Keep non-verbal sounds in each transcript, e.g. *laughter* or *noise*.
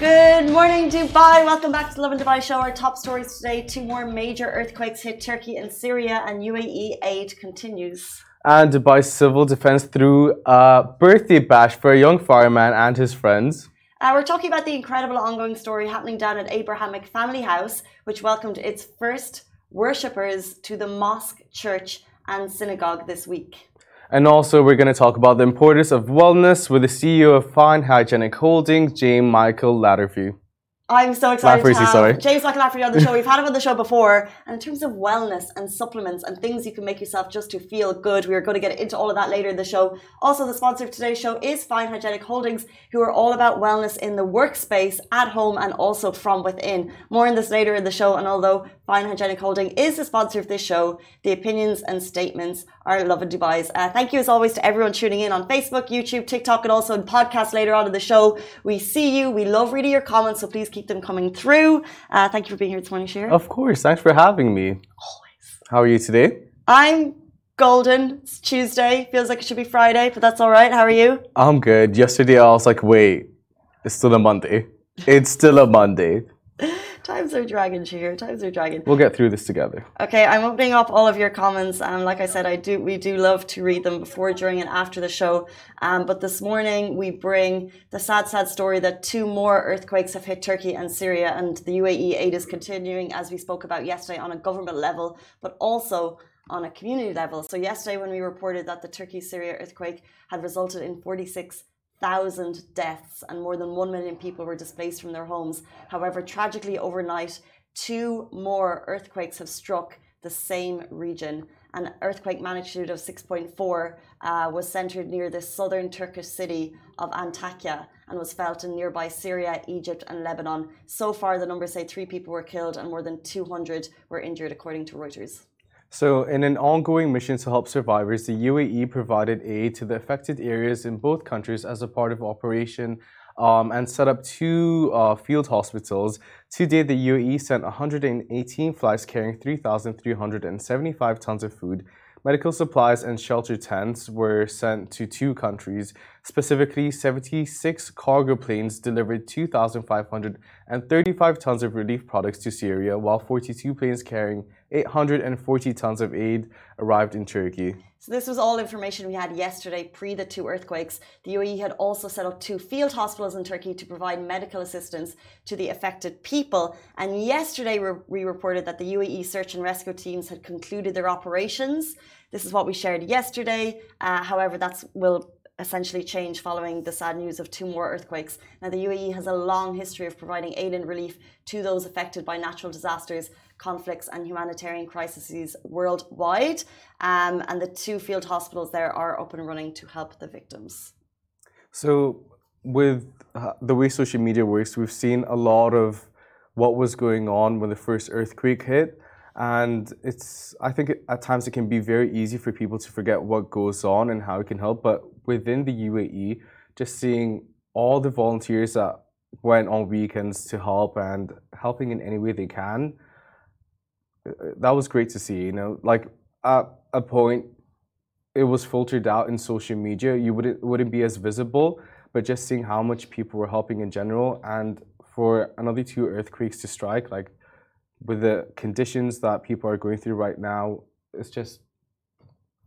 Good morning, Dubai. Welcome back to the Lovin Dubai show. Our top stories today two more major earthquakes hit Turkey and Syria, and UAE aid continues. And Dubai civil defense threw a birthday bash for a young fireman and his friends. Uh, we're talking about the incredible ongoing story happening down at Abrahamic Family House, which welcomed its first worshippers to the mosque, church, and synagogue this week. And also, we're going to talk about the importance of wellness with the CEO of Fine Hygienic Holdings, James Michael Latterview. I'm so excited Lafferty, to have sorry. James McAlafferty on the show. We've had him on the show before. And in terms of wellness and supplements and things you can make yourself just to feel good, we are going to get into all of that later in the show. Also, the sponsor of today's show is Fine Hygienic Holdings, who are all about wellness in the workspace, at home, and also from within. More on this later in the show. And although Fine Hygienic Holding is the sponsor of this show, the opinions and statements are Lovin Dubai's. Uh, thank you as always to everyone tuning in on Facebook, YouTube, TikTok, and also in podcasts later on in the show. We see you. We love reading your comments, so please keep them coming through. Uh, thank you for being here this morning, Shira. Of course, thanks for having me. Always. How are you today? I'm golden. It's Tuesday. Feels like it should be Friday, but that's all right. How are you? I'm good. Yesterday, I was like, wait, it's still a Monday. It's still a Monday. *laughs* Times are dragging, Shira. Times are dragging. We'll get through this together. Okay, I'm opening up all of your comments. Um, like I said, I do we do love to read them before, during, and after the show. Um, but this morning we bring the sad, sad story that two more earthquakes have hit Turkey and Syria, and the UAE aid is continuing, as we spoke about yesterday, on a government level, but also on a community level. So yesterday, when we reported that the Turkey-Syria earthquake had resulted in 46 thousand deaths and more than 1 million people were displaced from their homes. However, tragically overnight, two more earthquakes have struck the same region. An earthquake magnitude of 6.4 uh, was centered near the southern Turkish city of Antakya and was felt in nearby Syria, Egypt, and Lebanon. So far, the numbers say three people were killed and more than 200 were injured, according to Reuters. So, in an ongoing mission to help survivors, the UAE provided aid to the affected areas in both countries as a part of Operation um, and set up two uh, field hospitals. To date, the UAE sent 118 flights carrying 3,375 tons of food. Medical supplies and shelter tents were sent to two countries. Specifically, 76 cargo planes delivered 2,535 tons of relief products to Syria, while 42 planes carrying 840 tons of aid arrived in Turkey. So this was all information we had yesterday pre the two earthquakes. The UAE had also set up two field hospitals in Turkey to provide medical assistance to the affected people. And yesterday we reported that the UAE search and rescue teams had concluded their operations. This is what we shared yesterday. Uh, however, that will essentially change following the sad news of two more earthquakes. Now, the UAE has a long history of providing aid and relief to those affected by natural disasters, conflicts, and humanitarian crises worldwide. Um, and the two field hospitals there are up and running to help the victims. So, with uh, the way social media works, we've seen a lot of what was going on when the first earthquake hit. And it's, I think at times it can be very easy for people to forget what goes on and how it can help. But within the UAE, just seeing all the volunteers that went on weekends to help and helping in any way they can, that was great to see. You know, like at a point, it was filtered out in social media. You wouldn't wouldn't be as visible, but just seeing how much people were helping in general, and for another two earthquakes to strike, like with the conditions that people are going through right now, it's just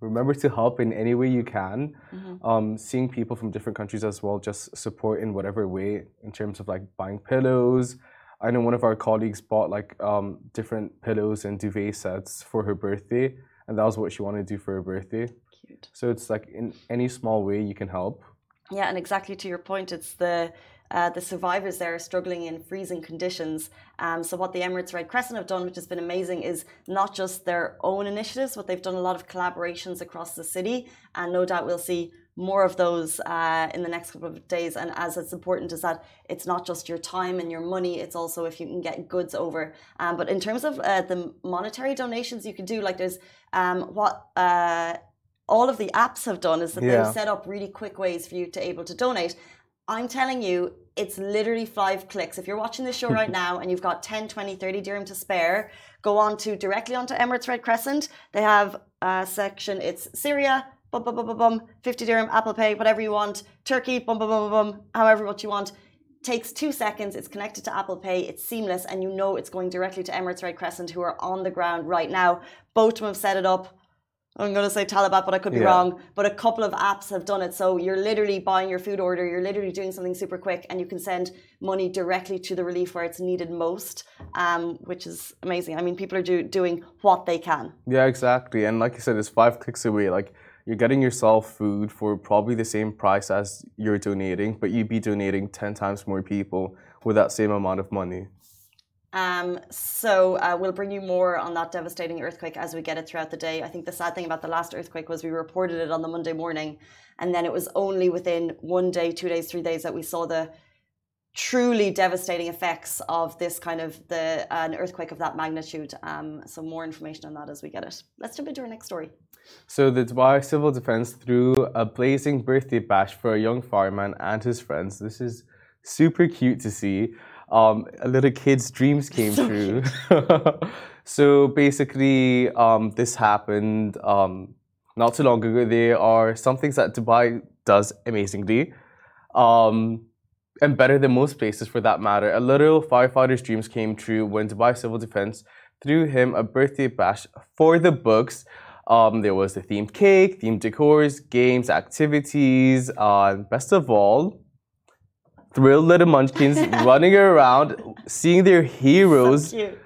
remember to help in any way you can. Mm-hmm. Um, seeing people from different countries as well, just support in whatever way in terms of like buying pillows. I know one of our colleagues bought like um, different pillows and duvet sets for her birthday, and that was what she wanted to do for her birthday. Cute. So it's like in any small way you can help. Yeah, and exactly to your point, it's the uh, the survivors there are struggling in freezing conditions. Um, so what the Emirates Red Crescent have done, which has been amazing, is not just their own initiatives, but they've done a lot of collaborations across the city, and no doubt we'll see more of those uh, in the next couple of days. And as it's important is that it's not just your time and your money; it's also if you can get goods over. Um, but in terms of uh, the monetary donations you can do, like there's um, what uh, all of the apps have done is that yeah. they've set up really quick ways for you to able to donate. I'm telling you, it's literally five clicks. If you're watching this show right *laughs* now and you've got 10, 20, 30 dirham to spare, go on to directly onto Emirates Red Crescent. They have a section, it's Syria, bum, bum, bum, bum, bum, 50 dirham, Apple Pay, whatever you want, Turkey, bum, bum, bum, bum, bum, however what you want. takes two seconds. It's connected to Apple Pay. It's seamless, and you know it's going directly to Emirates Red Crescent, who are on the ground right now. Both of them have set it up. I'm going to say Talabat, but I could be Yeah. wrong. But a couple of apps have done it. So you're literally buying your food order, you're literally doing something super quick, and you can send money directly to the relief where it's needed most, um, which is amazing. I mean, people are do, doing what they can. Yeah, exactly. And like you said, it's five clicks away. Like you're getting yourself food for probably the same price as you're donating, but you'd be donating 10 times more people with that same amount of money. Um, so uh, we'll bring you more on that devastating earthquake as we get it throughout the day. I think the sad thing about the last earthquake was we reported it on the Monday morning, and then it was only within one day, two days, three days that we saw the truly devastating effects of this kind of the an earthquake of that magnitude. Um, so more information on that as we get it. Let's jump into our next story. So the Dubai Civil Defense threw a blazing birthday bash for a young fireman and his friends. This is super cute to see. Um, a little kid's dreams came true. *laughs* so basically, um, this happened um, not too long ago. There are some things that Dubai does amazingly, um, and better than most places for that matter. A little firefighter's dreams came true when Dubai Civil Defense threw him a birthday bash for the books. Um, there was the themed cake, themed decors, games, activities, uh, and best of all, thrilled little munchkins *laughs* running around, seeing their heroes. So cute.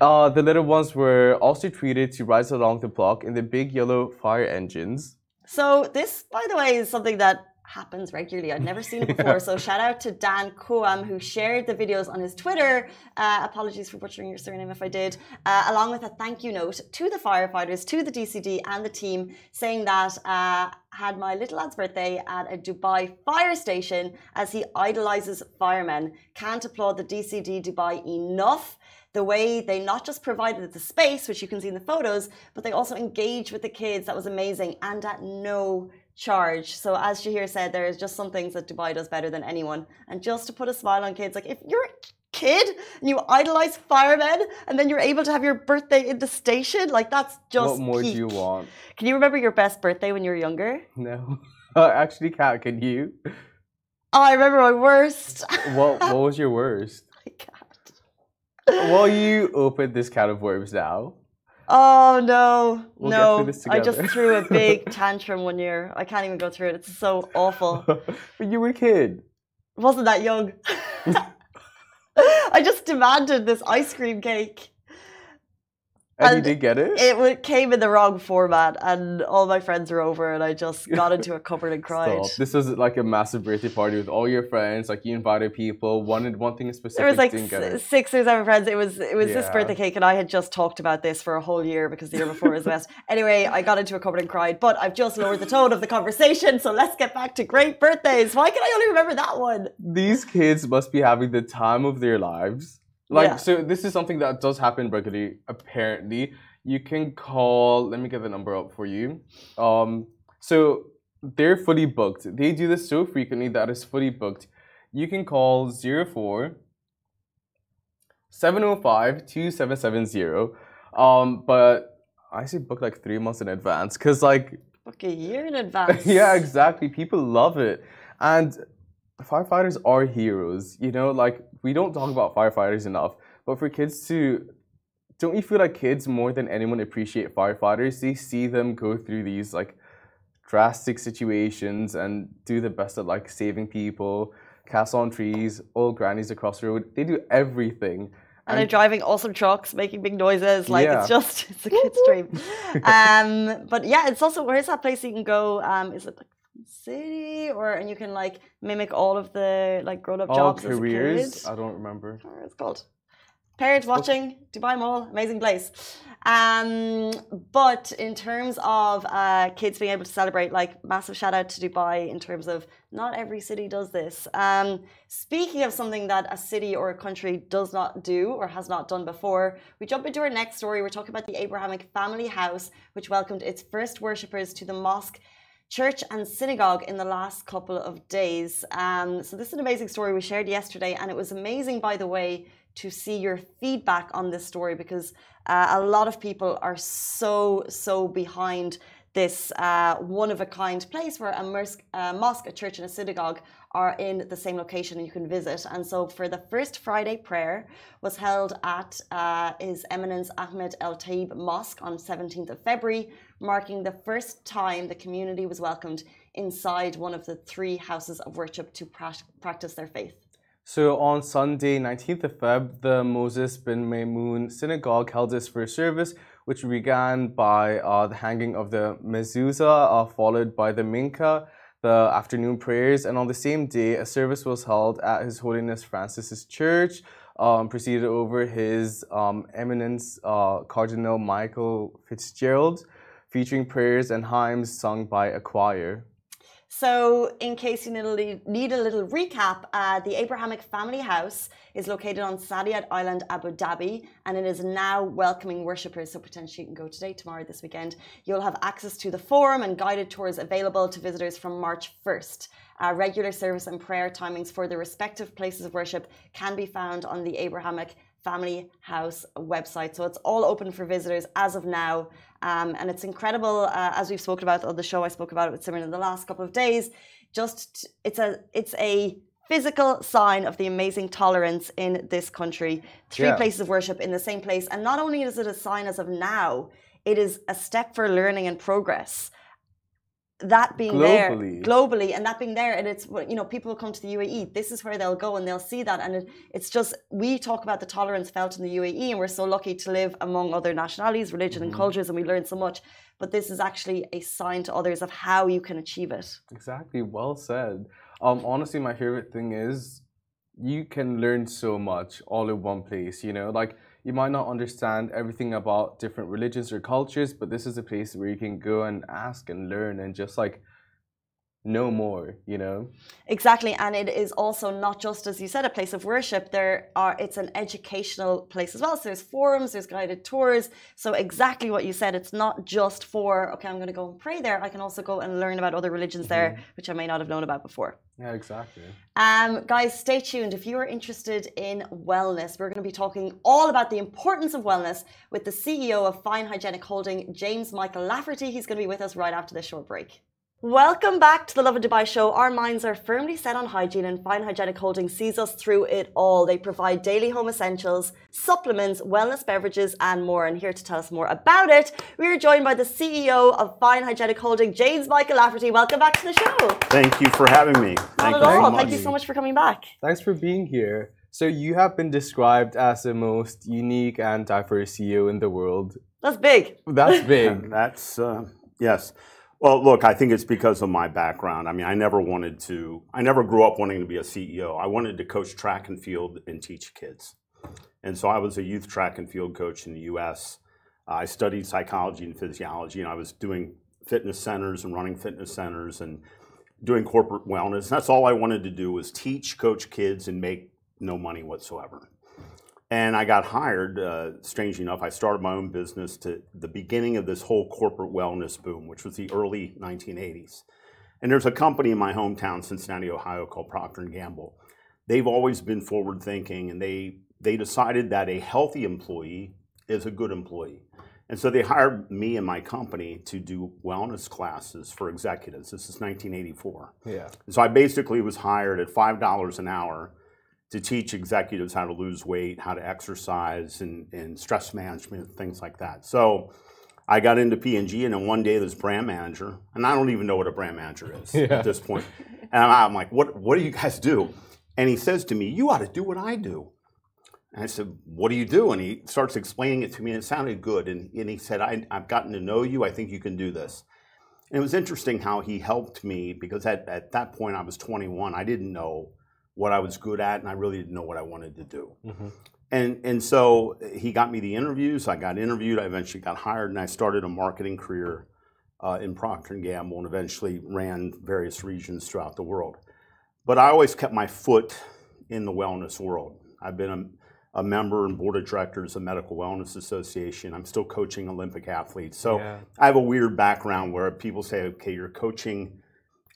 Uh, the little ones were also treated to rise along the block in the big yellow fire engines. So this, by the way, is something that happens regularly. I'd never seen it *laughs* before. So shout out to Dan Kuam who shared the videos on his Twitter. Uh, apologies for butchering your surname if I did. Uh, along with a thank you note to the firefighters, to the DCD and the team, saying that uh, had my little lad's birthday at a Dubai fire station as he idolizes firemen. Can't applaud the DCD Dubai enough the way they not just provided the space, which you can see in the photos, but they also engaged with the kids. That was amazing and at no charge. So as Shahir said, there is just some things that Dubai does better than anyone. And just to put a smile on kids, like if you're a kid and you idolize firemen and then you're able to have your birthday in the station, like that's just what more peak. do you want? Can you remember your best birthday when you were younger? No. I *laughs* uh, actually can't. Can you? Oh, I remember my worst. What What *laughs* was your worst? I can't. Will you open this can of worms now? Oh no, We'll no! I just threw a big *laughs* tantrum one year. I can't even go through it. It's so awful. *laughs* when you were a kid. wasn't that young. *laughs* I just demanded this ice cream cake. And, you did get it? It came in the wrong format, and all my friends were over, and I just got into a cupboard and cried. Stop. This was like a massive birthday party with all your friends. Like you invited people. Wanted one thing specific. There was like didn't get s- six or seven friends. It was it was this birthday cake, and I had just talked about this for a whole year because the year before was best. *laughs* Anyway, I got into a cupboard and cried, but I've just lowered the tone of the conversation. So let's get back to great birthdays. Why can I only remember that one? These kids must be having the time of their lives. Like Yeah. so, this is something that does happen regularly. Apparently, you can call. Let me get the number up for you. Um, so they're fully booked. They do this so frequently that it's fully booked. You can call 04 705 2770. Um, but I say book like three months in advance because, like, Book a year in *laughs* advance. yeah, exactly. People love it. And firefighters are heroes. You know, like we don't talk about firefighters enough. But for kids to don't you feel like kids more than anyone appreciate firefighters? They see them go through these like drastic situations and do the best at like saving people, cast on trees, old grannies across the road. They do everything. And they're driving awesome trucks, making big noises. Like Yeah. it's just it's a kid's dream. *laughs* um, but yeah, it's also where's that place you can go? Um, is it like city or and you can like mimic all of the like grown up all jobs careers. as a kid? I don't remember. Or it's called. Parents watching Dubai Mall, amazing place. Um, but in terms of uh, kids being able to celebrate, like massive shout out to Dubai in terms of not every city does this. Um, speaking of something that a city or a country does not do or has not done before, we jump into our next story. We're talking about the Abrahamic Family House, which welcomed its first worshippers to the mosque church and synagogue in the last couple of days. Um, so this is an amazing story we shared yesterday, and it was amazing, by the way, to see your feedback on this story because uh, a lot of people are so so behind this uh, one of a kind place where a mosque, a church, and a synagogue are in the same location and you can visit. And so for the first Friday prayer was held at uh, His Eminence Ahmed El Taib Mosque on 17th of February, marking the first time the community was welcomed inside one of the three houses of worship to pra- practice their faith. So on Sunday, 19th of Feb, the Moses bin Maymun Synagogue held its first service, which began by uh, the hanging of the mezuzah, uh, followed by the mincha, the afternoon prayers, and on the same day, a service was held at His Holiness Francis's church, um, preceded over His um, Eminence uh, Cardinal Michael Fitzgerald, featuring prayers and hymns sung by a choir. So, in case you need a little recap, uh, the Abrahamic Family House is located on Saadiyat Island, Abu Dhabi, and it is now welcoming worshippers. So, potentially you can go today, tomorrow, this weekend. You'll have access to the forum and guided tours available to visitors from March 1st. Uh, regular service and prayer timings for the respective places of worship can be found on the Abrahamic Family House website. So it's all open for visitors as of now. Um, and it's incredible, uh, as we've spoken about on the show, I spoke about it with Simon in the last couple of days. Just it's a it's a physical sign of the amazing tolerance in this country. Three yeah. places of worship in the same place. And not only is it a sign as of now, it is a step for learning and progress that being globally. there globally and that being there and it's you know people come to the UAE this is where they'll go and they'll see that and it, it's just we talk about the tolerance felt in the UAE and we're so lucky to live among other nationalities religion mm-hmm. and cultures and we learn so much but this is actually a sign to others of how you can achieve it exactly well said um honestly my favorite thing is you can learn so much all in one place you know like you might not understand everything about different religions or cultures, but this is a place where you can go and ask and learn and just like know more you know? Exactly and it is also not just as you said a place of worship. There are it's an educational place as well. So there's forums there's guided tours. So exactly what you said it's not just for okay i'm going to go and pray there. I can also go and learn about other religions mm-hmm. there which i may not have known about before. Yeah exactly. Um guys stay tuned. If you are interested in wellness we're going to be talking all about the importance of wellness with the ceo of fine hygienic holding james michael lafferty. He's going to be with us right after this short break Welcome back to the Lovin Dubai show. Our minds are firmly set on hygiene and Fine Hygienic Holding sees us through it all. They provide daily home essentials, supplements, wellness beverages, and more. And here to tell us more about it, we are joined by the CEO of Fine Hygienic Holding, James Michael Lafferty. Welcome back to the show. Thank you for having me. Not at all. Thank you so much for coming back. Thanks for being here. So you have been described as the most unique and diverse CEO in the world. That's big. That's big. *laughs* That's uh, yes. Well, look, I think it's because of my background. I mean, I never wanted to, I never grew up wanting to be a CEO. I wanted to coach track and field and teach kids. And so I was a youth track and field coach in the US. I studied psychology and physiology, and I was doing fitness centers and running fitness centers and doing corporate wellness. That's all I wanted to do was teach, coach kids, and make no money whatsoever. And I got hired, uh, strangely enough, I started my own business to the beginning of this whole corporate wellness boom, which was the early 1980s. And there's a company in my hometown, Cincinnati, Ohio, called Procter & Gamble. They've always been forward thinking, and they, they decided that a healthy employee is a good employee. And so they hired me and my company to do wellness classes for executives. This is 1984. Yeah. So I basically was hired at $5 an hour to teach executives how to lose weight, how to exercise, and, and stress management, things like that. So I got into P&G, and then one day this brand manager, and I don't even know what a brand manager is *laughs* yeah. at this point. And I'm like, what, what do you guys do? And he says to me, you ought to do what I do. And I said, what do you do? And he starts explaining it to me, and it sounded good. And, and he said, I, I've gotten to know you. I think you can do this. And it was interesting how he helped me because at, at that point I was 21. I didn't know what I was good at, and I really didn't know what I wanted to do. Mm-hmm. And and so he got me the interviews. I got interviewed. I eventually got hired, and I started a marketing career uh, in Procter and Gamble, and eventually ran various regions throughout the world. But I always kept my foot in the wellness world. I've been a, a member and board of directors of Medical Wellness Association. I'm still coaching Olympic athletes. So yeah. I have a weird background where people say, okay, you're coaching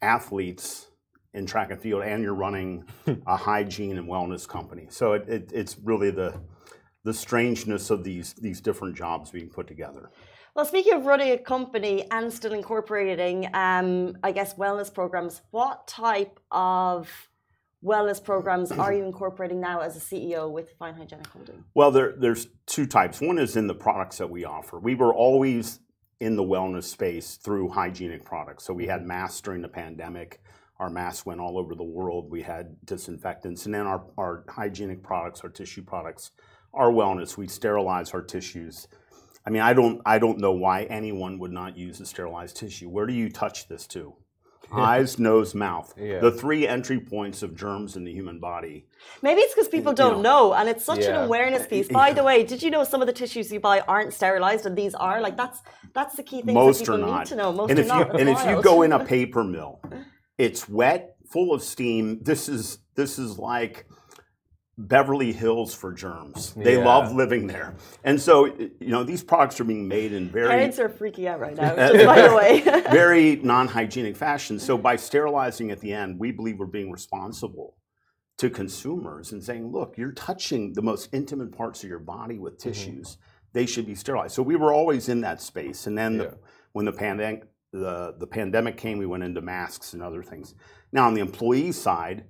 athletes in track and field, and you're running *laughs* a hygiene and wellness company. So it, it, it's really the the strangeness of these these different jobs being put together. Well, speaking of running a company and still incorporating, um, I guess, wellness programs, what type of wellness programs are you incorporating now as a CEO with Fine Hygienic Holding? Well, there, there's two types. One is in the products that we offer. We were always in the wellness space through hygienic products. So we had masks during the pandemic. Our masks went all over the world. We had disinfectants. And then our, our hygienic products, our tissue products, our wellness. We sterilize our tissues. I mean, I don't, I don't know why anyone would not use a sterilized tissue. Where do you touch this to? *laughs* eyes, nose, mouth. Yeah. The three entry points of germs in the human body. Maybe it's because people don't know, and it's such Yeah. an awareness piece. *laughs* By the way, did you know some of the tissues you buy aren't sterilized, and these are? Like that's that's the key thing that Most people are need not. to know. Most and are if not. you and if you go in a *laughs* paper mill, it's wet, full of steam. This is this is like Beverly Hills for germs. They Yeah. love living there, and so you know these products are being made in very Parents are freaking out right now. *laughs* Just by the way, *laughs* very non-hygienic fashion. So by sterilizing at the end, we believe we're being responsible to consumers and saying, look, you're touching the most intimate parts of your body with mm-hmm. tissues. They should be sterilized. So we were always in that space. And then Yeah. the, when the pandemic the, pandemic came, we went into masks and other things. Now on the employee side,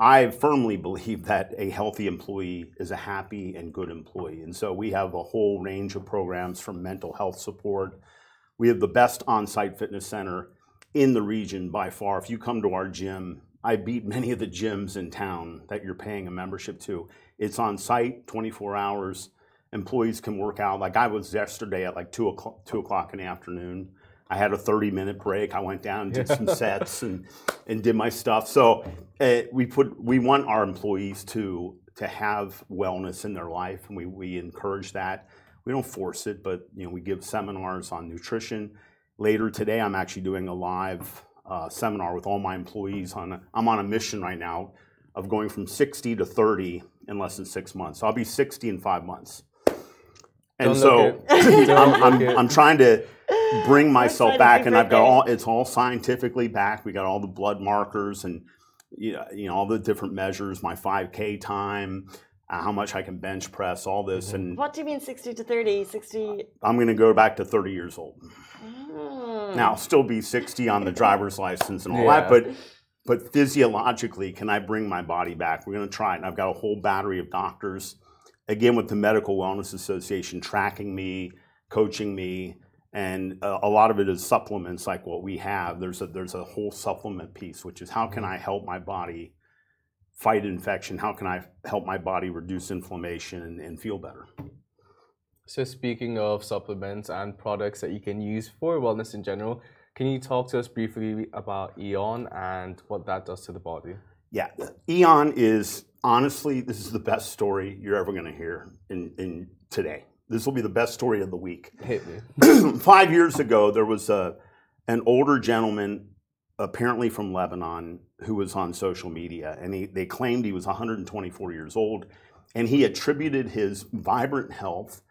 I firmly believe that a healthy employee is a happy and good employee. And so we have a whole range of programs from mental health support. We have the best on site fitness center in the region by far. If you come to our gym, I beat many of the gyms in town that you're paying a membership to. It's on site 24 hours. Employees can work out. Like I was yesterday at like 2 o'clock, 2 o'clock in the afternoon. I had a 30 minute break. I went down and did some *laughs* sets and, and did my stuff. So uh, we put we want our employees to to have wellness in their life, and we, we encourage that. We don't force it, but you know we give seminars on nutrition. Later today, I'm actually doing a live uh, seminar with all my employees. On a, I'm on a mission right now of going from 60 to 30 in less than six months. I'll be 60 in five months. And so look *laughs* it. Don't I'm, I'm. I'm trying to bring myself back, and I've got all it's all scientifically back. We got all the blood markers and you know, you know all the different measures, my 5K time, uh, how much I can bench press, all this, and what do you mean sixty to 30? 60. I'm going to go back to 30 years old. Mm. Now, I'll still be 60 on the driver's license and all Yeah. that, but but physiologically, can I bring my body back? We're going to try it. And I've got a whole battery of doctors, again with the Medical Wellness Association, tracking me, coaching me, and uh, a lot of it is supplements like what we have. There's a there's a whole supplement piece, which is how can I help my body fight infection? How can I help my body reduce inflammation and, and feel better? So speaking of supplements and products that you can use for wellness in general, can you talk to us briefly about Eon and what that does to the body? Yeah, Eon is honestly, this is the best story you're ever going to hear in, in today. This will be the best story of the week. Hit me. *clears throat* Five years ago, there was a an older gentleman, apparently from Lebanon, who was on social media, and he, they claimed he was 124 years old, and he attributed his vibrant health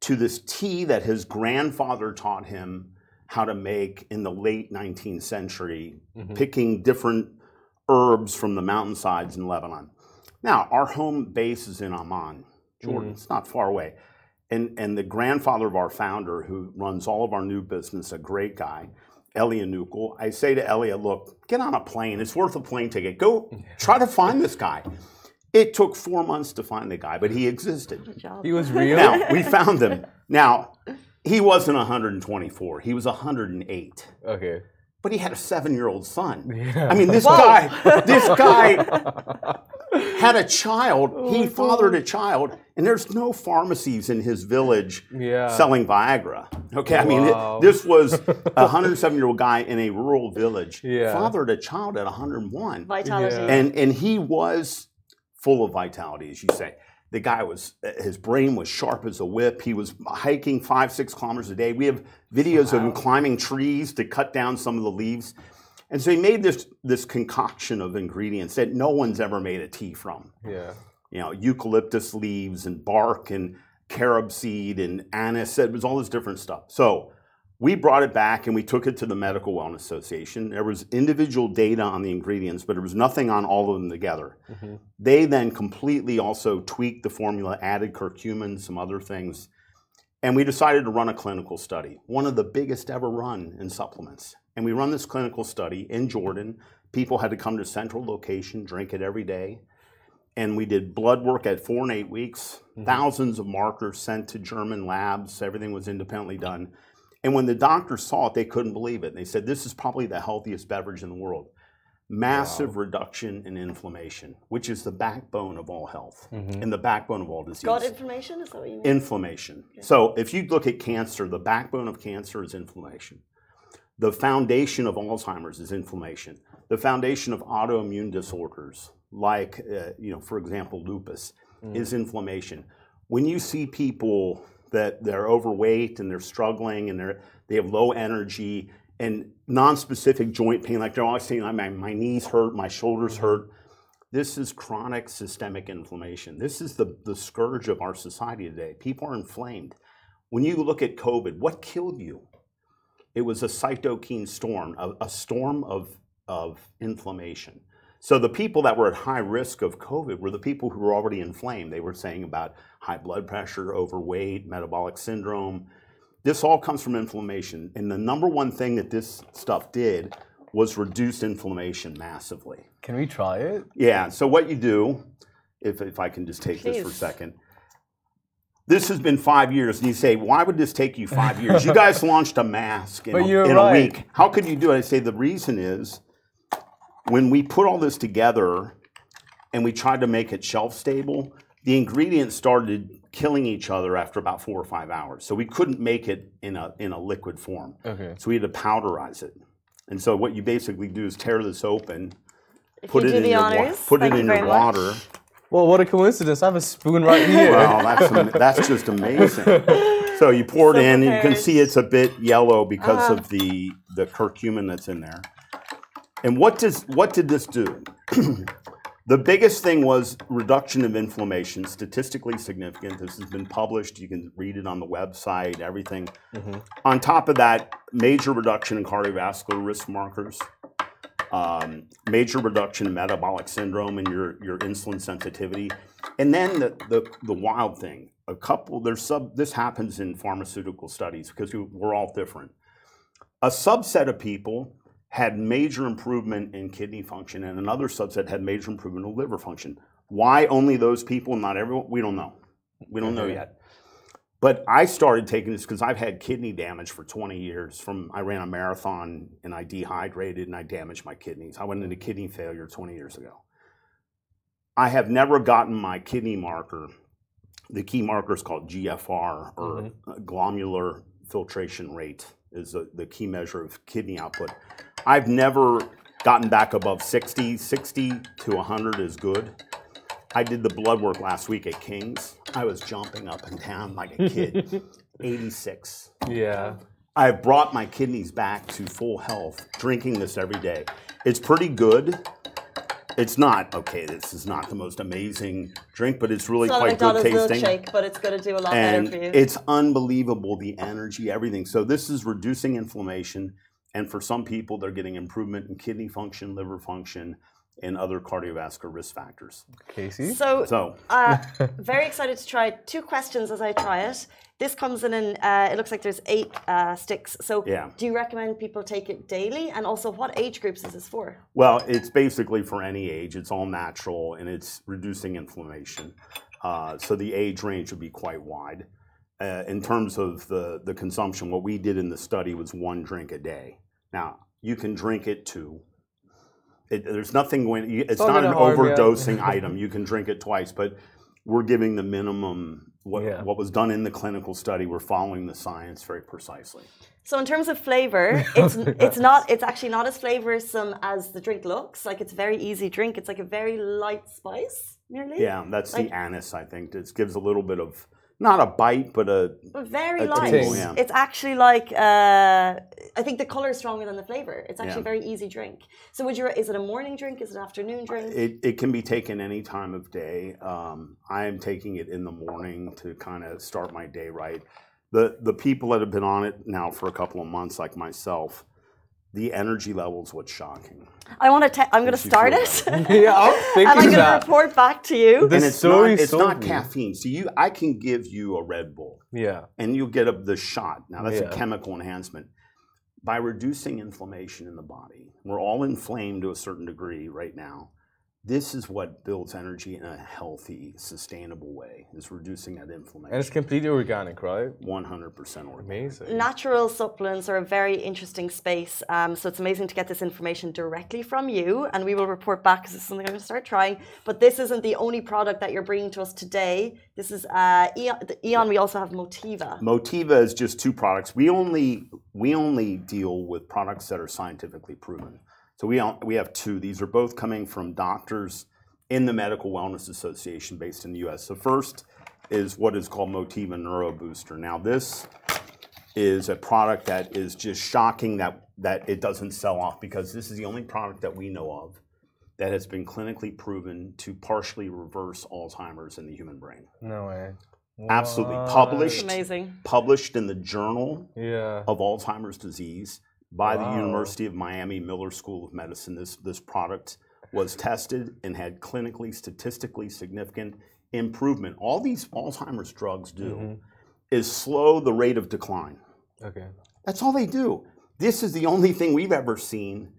to this tea that his grandfather taught him how to make in the late 19th century, Mhm. picking different herbs from the mountainsides in Lebanon. Now, our home base is in Amman, Jordan. Mhm. It's not far away. And, and the grandfather of our founder, who runs all of our new business, a great guy, Elliot Nukel, I say to Elliot, look, get on a plane. It's worth a plane ticket. Go *laughs* try to find this guy. It took four months to find the guy, but he existed. He was *laughs* real. Now, we *laughs* found him. Now, he wasn't 124, he was 108 okay. but he had a seven-year-old son. Yeah. I mean, this Whoa. guy, this guy had a child. Oh, he fathered a child, and there's no pharmacies in his village Yeah. selling Viagra. Okay, I mean, it- this was a *laughs* 107-year-old guy in a rural village, Yeah. fathered a child at 101, Vitality. Yeah. and and he was full of vitality, as you say. The guy was, uh, his brain was sharp as a whip. He was hiking five, six kilometers a day. We have videos of him climbing trees to cut down some of the leaves. And so he made this, this concoction of ingredients that no one's ever made a tea from. yeah. You know, eucalyptus leaves and bark and carob seed and anise. It was all this different stuff. So we brought it back and we took it to the Medical Wellness Association. There was individual data on the ingredients, but there was nothing on all of them together. Mhm. They then completely also tweaked the formula, added curcumin, some other things. And we decided to run a clinical study, one of the biggest ever run in supplements. And we run this clinical study in Jordan. People had to come to a central location, drink it every day. And we did blood work at four and eight weeks, mm-hmm. thousands of markers sent to German labs. Everything was independently done. And when the doctors saw it, they couldn't believe it. They said, This is probably the healthiest beverage in the world. Massive reduction in inflammation, which is the backbone of all health mm-hmm. and the backbone of all disease Gut inflammation, is that what you mean? inflammation. So if you look at cancer, the backbone of cancer is inflammation. The foundation of Alzheimer's is inflammation. The foundation of autoimmune disorders, like uh, you know, for example, lupus, is inflammation. When you see people that they're overweight and they're struggling and they're they have low energy and non-specific joint pain, like they're always saying, my, my knees hurt, my shoulders hurt. This is chronic systemic inflammation. This is the, the scourge of our society today. People are inflamed. When you look at COVID, what killed you? It was a cytokine storm, a, a storm of, of inflammation. So the people that were at high risk of COVID were the people who were already inflamed. They were saying about high blood pressure, overweight, metabolic syndrome. This all comes from inflammation. And the number one thing that this stuff did was reduce inflammation massively. Can we try it? Yeah. So what you do, if if I can just take this for a second. This has been five years, and you say, why would this take you five *laughs* years? You guys launched a mask in, a, in right. a week. How could you do it? I say the reason is when we put all this together and we tried to make it shelf stable, the ingredients started killing each other after about four or five hours. So we couldn't make it in a in a liquid form. Okay. So we had to powderize it. And so what you basically do is tear this open, If put it in the your wa- honors, put it in you your very much. water. Well, what a coincidence. I have a spoon right here. Wow, that's am- that's just amazing. So you pour it So in, and you can prepared. see it's a bit yellow because Uh-huh. of the the curcumin that's in there. And what does what did this do? *clears throat* the biggest thing was reduction of inflammation, statistically significant. This has been published. You can read it on the website. Everything. On top of that, major reduction in cardiovascular risk markers. Um, major reduction in metabolic syndrome and your, your insulin sensitivity. And then the, the, the wild thing, a couple, there's sub, this happens in pharmaceutical studies because we- we're all different. A subset of people had major improvement in kidney function and another subset had major improvement in liver function. Why only those people not everyone? We don't know. We don't know yet. But I started taking this because I've had kidney damage for 20 years. From I ran a marathon and I dehydrated and I damaged my kidneys. I went into kidney failure 20 years ago. I have never gotten my kidney marker. The key marker is called GFR or uh, glomerular filtration rate is the, the key measure of kidney output. I've never gotten back above 60. 60 to 100 is good. I did the blood work last week at King's. I was jumping up and down like a kid. *laughs* 86. Yeah. I've brought my kidneys back to full health drinking this every day. It's pretty good. It's not, okay, this is not the most amazing drink, but it's really It's not a quite good McDonald's tasting. milkshake, but it's going to do a lot And better for you. it's unbelievable the energy, everything. So, this is reducing inflammation. And for some people, they're getting improvement in kidney function, liver function, and other cardiovascular risk factors. Casey? so, So, uh, *laughs* very excited to try two questions as I try it. This comes in, and uh, it looks like there's eight uh, sticks. So, Yeah. do you recommend people take it daily? And also, what age groups is this for? Well, it's basically for any age. It's all natural and it's reducing inflammation. Uh, so the age range would be quite wide. Uh, in terms of the, the consumption, what we did in the study was one drink a day. Now, you can drink it two. It, there's nothing going, you- it's not not an harm you. overdosing *laughs* item. You can drink it twice, but we're giving the minimum. What, Yeah. what was done in the clinical study, we're following the science very precisely. So in terms of flavor, *laughs* it's it's not it's actually not as flavorsome as the drink looks. Like it's a very easy drink. It's like a very light spice, nearly. Yeah, that's Like- the anise, I think. It gives a little bit of, not a bite, but a, But very A light. tingle, yeah. It's actually like uh, I think the color is stronger than the flavor. It's actually Yeah. a very easy drink. So would you? Is it a morning drink? Is it an afternoon drink? It, it can be taken any time of day. Um, I am taking it in the morning to kind of start my day right. The the people that have been on it now for a couple of months, like myself, the energy level is what's shocking. I want to. I'm going to start it, *laughs* yeah, I'm and I'm going to report back to you. The and it's story not, it's so not caffeine. So you, I can give you a Red Bull, Yeah. and you'll get a, the shot. Now that's a chemical enhancement. By reducing inflammation in the body, we're all inflamed to a certain degree right now. This is what builds energy in a healthy, sustainable way. Is reducing that inflammation. And it's completely organic, right? One hundred percent organic. Amazing. Natural supplements are a very interesting space. Um, so it's amazing to get this information directly from you, and we will report back because this is something I'm going to start trying. But this isn't the only product that you're bringing to us today. This is uh, Eon. Eon. We also have Motiva. Motiva is just two products. We only we only deal with products that are scientifically proven. So we we have two. These are both coming from doctors in the Medical Wellness Association based in the U.S. So first is what is called Motiva Neuro Booster. Now this is a product that is just shocking that that it doesn't sell off because this is the only product that we know of that has been clinically proven to partially reverse Alzheimer's in the human brain. No way. Absolutely. What? Published. Amazing. Published in the Journal Yeah. of Alzheimer's disease by the Wow. University of Miami Miller School of Medicine. This, this product was tested and had clinically, statistically significant improvement. All these Alzheimer's drugs do Mm-hmm. is slow the rate of decline. Okay. That's all they do. This is the only thing we've ever seen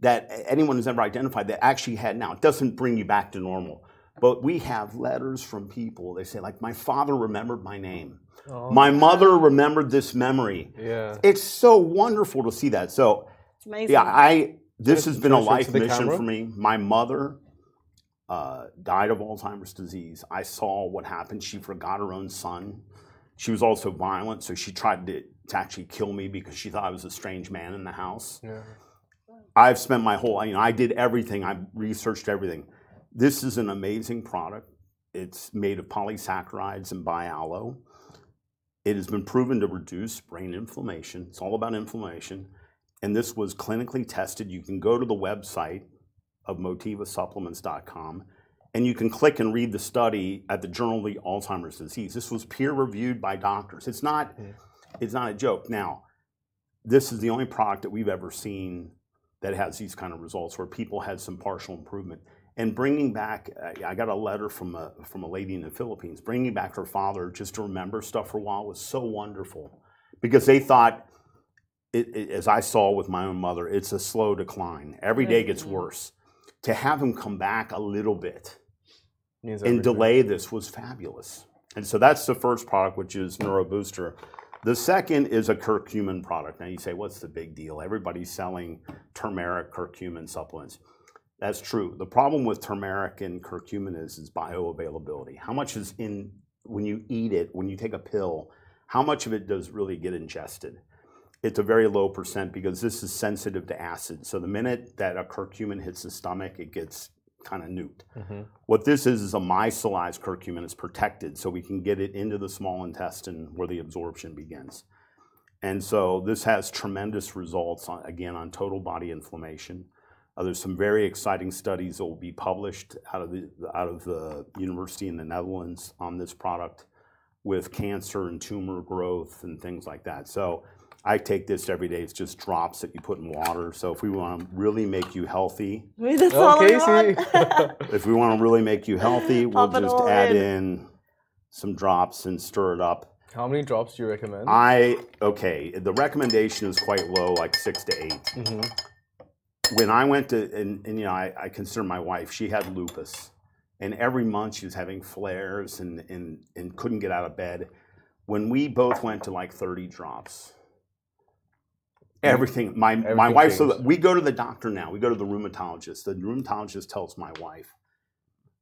that anyone has ever identified that actually had now. It doesn't bring you back to normal. But we have letters from people. They say, like, my father remembered my name. Oh. My mother remembered this memory. Yeah. It's so wonderful to see that. So, It's amazing. yeah, I this Can has been a show it to life mission camera? for me. My mother uh, died of Alzheimer's disease. I saw what happened. She forgot her own son. She was also violent, so she tried to, to actually kill me because she thought I was a strange man in the house. Yeah. I've spent my whole, you know, I did everything. I researched everything. This is an amazing product. It's made of polysaccharides and bialoe. It has been proven to reduce brain inflammation. It's all about inflammation. And this was clinically tested. You can go to the website of motivasupplements.com and you can click and read the study at the Journal of the Alzheimer's Disease. This was peer reviewed by doctors. It's not, it's not a joke. Now, this is the only product that we've ever seen that has these kind of results where people had some partial improvement. And bringing back, uh, I got a letter from a, from a lady in the Philippines, bringing back her father just to remember stuff for a while was so wonderful because they thought, it, it, as I saw with my own mother, it's a slow decline. Every day gets mm-hmm. worse. To have him come back a little bit Means and everything. delay this was fabulous. And so that's the first product, which is NeuroBooster. The second is a curcumin product. Now you say, what's the big deal? Everybody's selling turmeric, curcumin supplements. That's true. The problem with turmeric and curcumin is, is bioavailability. How much is in when you eat it, when you take a pill, how much of it does really get ingested? It's a very low percent because this is sensitive to acid. So the minute that a curcumin hits the stomach, it gets kind of nuked. Mm-hmm. What this is is a micellized curcumin. It's protected, so we can get it into the small intestine where the absorption begins. And so this has tremendous results, on, again, on total body inflammation. Uh, there's some very exciting studies that will be published out of the out of the university in the Netherlands on this product with cancer and tumor growth and things like that. So I take this every day. It's just drops that you put in water. So if we want to really make you healthy, *laughs* That's all I Okay, want. *laughs* if we want to really make you healthy, we'll Pop it just all add in. in some drops and stir it up. How many drops do you recommend? I okay. The recommendation is quite low, like six to 8 Mm-hmm. When I went to and, and you know, I, I consider my wife. She had lupus, and every month she was having flares and and and couldn't get out of bed. When we both went to like thirty drops, mm-hmm. everything. My my Everything wife. So we go to the doctor now. We go to the rheumatologist. The rheumatologist tells my wife,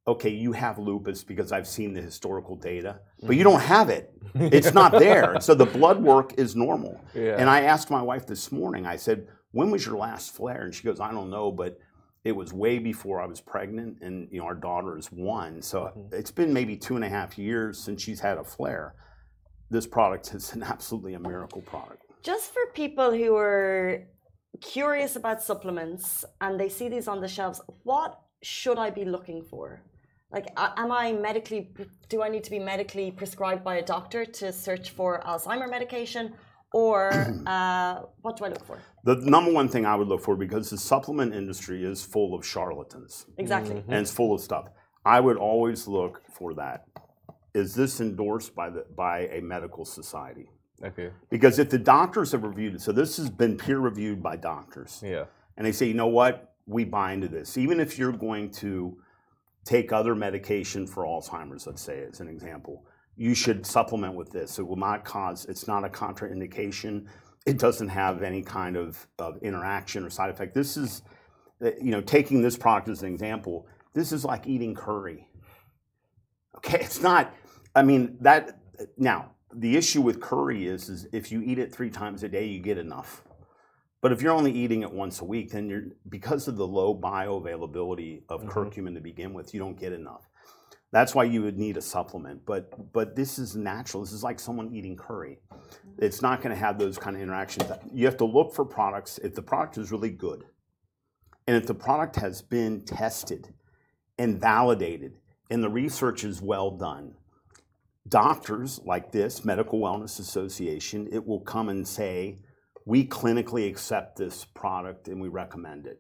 "Okay, you have lupus because I've seen the historical data, but you mm-hmm. don't have it. *laughs* It's not there. so the blood work is normal." Yeah. And I asked my wife this morning. I said, "When was your last flare?" And she goes, "I don't know, but." It was way before I was pregnant, and you know our daughter is one, so Mm-hmm. it's been maybe two and a half years since she's had a flare. This product is an absolutely a miracle product. Just for people who are curious about supplements and they see these on the shelves, what should I be looking for? Like, am I medically, do I need to be medically prescribed by a doctor to search for Alzheimer medication? Or *clears throat* uh, what do I look for? The number one thing I would look for because the supplement industry is full of charlatans Exactly. and it's full of stuff. I would always look for that. Is this endorsed by the by a medical society? Okay. Because if the doctors have reviewed it, so this has been peer reviewed by doctors. Yeah. and they say, you know what, we buy into this. Even if you're going to take other medication for Alzheimer's, let's say as an example, you should supplement with this. It will not cause, it's not a contraindication. It doesn't have any kind of, of interaction or side effect. This is, uh, you know, taking this product as an example, this is like eating curry. Okay, it's not, I mean, that, now, the issue with curry is, is if you eat it three times a day, you get enough. But if you're only eating it once a week, then you're because of the low bioavailability of Mhm. curcumin to begin with, you don't get enough. That's why you would need a supplement. But but this is natural. This is like someone eating curry. It's not going to have those kind of interactions. You have to look for products if the product is really good, and if the product has been tested and validated, and the research is well done. Doctors like this, Medical Wellness Association, it will come and say, we clinically accept this product and we recommend it.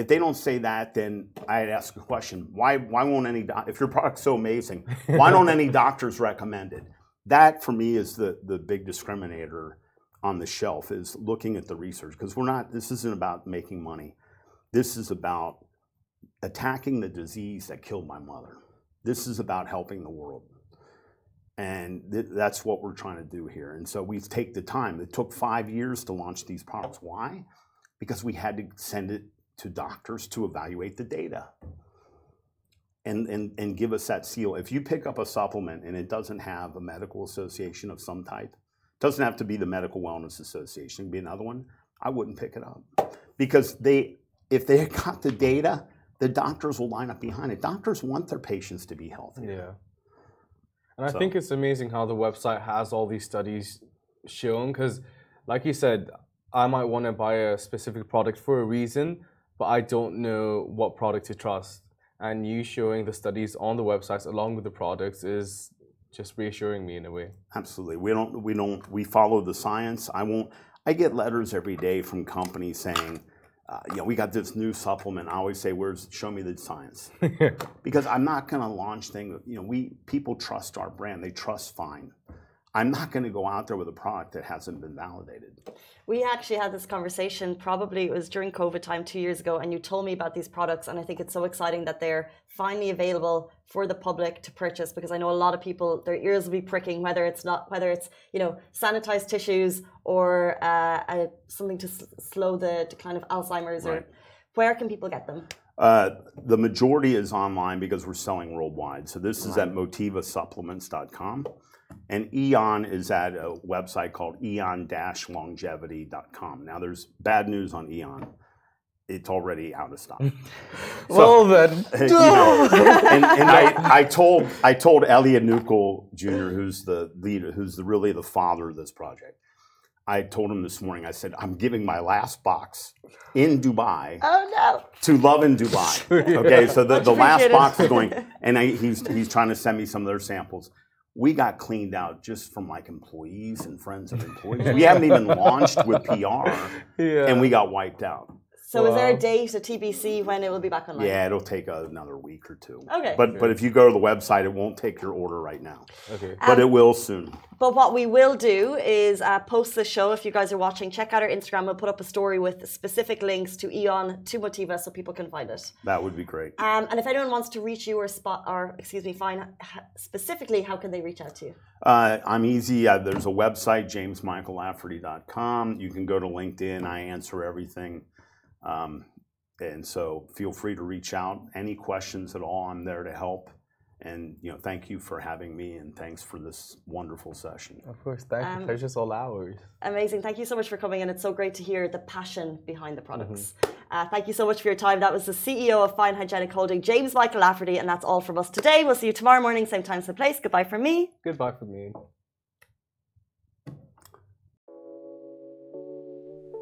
If they don't say that, then I'd ask a question: Why? Why won't any? doc- If your product's so amazing, why don't any *laughs* doctors recommend it? That for me is the the big discriminator on the shelf is looking at the research because we're not. This isn't about making money. This is about attacking the disease that killed my mother. This is about helping the world. And th- that's what we're trying to do here. And so we take the time. It took five years to launch these products. Why? Because we had to send it to doctors to evaluate the data and, and, and give us that seal. If you pick up a supplement and it doesn't have a medical association of some type, doesn't have to be the Medical Wellness Association, it can be another one, I wouldn't pick it up. Because they, if they got the data, the doctors will line up behind it. Doctors want their patients to be healthy. Yeah. And I So- think it's amazing how the website has all these studies shown because, like you said, I might want to buy a specific product for a reason, but I don't know what product to trust. And you showing the studies on the websites along with the products is just reassuring me in a way. Absolutely. We don't we don't we follow the science. I won't I get letters every day from companies saying, uh, you know, we got this new supplement. I always say, "Where's show me the science?" *laughs* because I'm not going to launch things. You know, we people trust our brand. They trust Fine. I'm not going to go out there with a product that hasn't been validated. We actually had this conversation, probably it was during COVID time two years ago, and you told me about these products. And I think it's so exciting that they're finally available for the public to purchase because I know a lot of people, their ears will be pricking, whether it's not, whether it's, you know, sanitized tissues or uh, uh, something to s- slow the decline of Alzheimer's. Or where can people get them? Uh, the majority is online because we're selling worldwide. So this is at motivasupplements.com. And Eon is at a website called eon-longevity.com. Now there's bad news on Eon. It's already out of stock. *laughs* well then, *laughs* you know, *laughs* and, and I, I told I told Elliot Nukel Jr., who's the leader, who's the, really the father of this project. I told him this morning. I said I'm giving my last box in Dubai Oh no! to Lovin Dubai. Okay, so the, the last box is going, and I, he's he's trying to send me some of their samples. We got cleaned out just from like employees and friends of *laughs* employees. We haven't even launched with PR, yeah. and we got wiped out. So is there a date, a TBC, when it will be back online? Yeah, it'll take another week or two. Okay. But but if you go to the website, it won't take your order right now, okay. but Um, it will soon. But what we will do is uh, post the show. If you guys are watching, check out our Instagram. We'll put up a story with specific links to Eon, to Motiva, so people can find it. That would be great. Um, and if anyone wants to reach you or spot, or excuse me, find specifically, how can they reach out to you? Uh, I'm easy. Uh, there's a website, jamesmichaellafferty.com. You can go to LinkedIn. I answer everything. Um, and so feel free to reach out. Any questions at all, I'm there to help. And you know, thank you for having me, and thanks for this wonderful session. Of course, thank Um, you. Pleasure's all ours. Amazing. Thank you so much for coming, and it's so great to hear the passion behind the products. Mm-hmm. Uh, thank you so much for your time. That was the CEO of Fine Hygienic Holding, James Michael Lafferty, and that's all from us today. We'll see you tomorrow morning, same time, same place. Goodbye from me. Goodbye from me.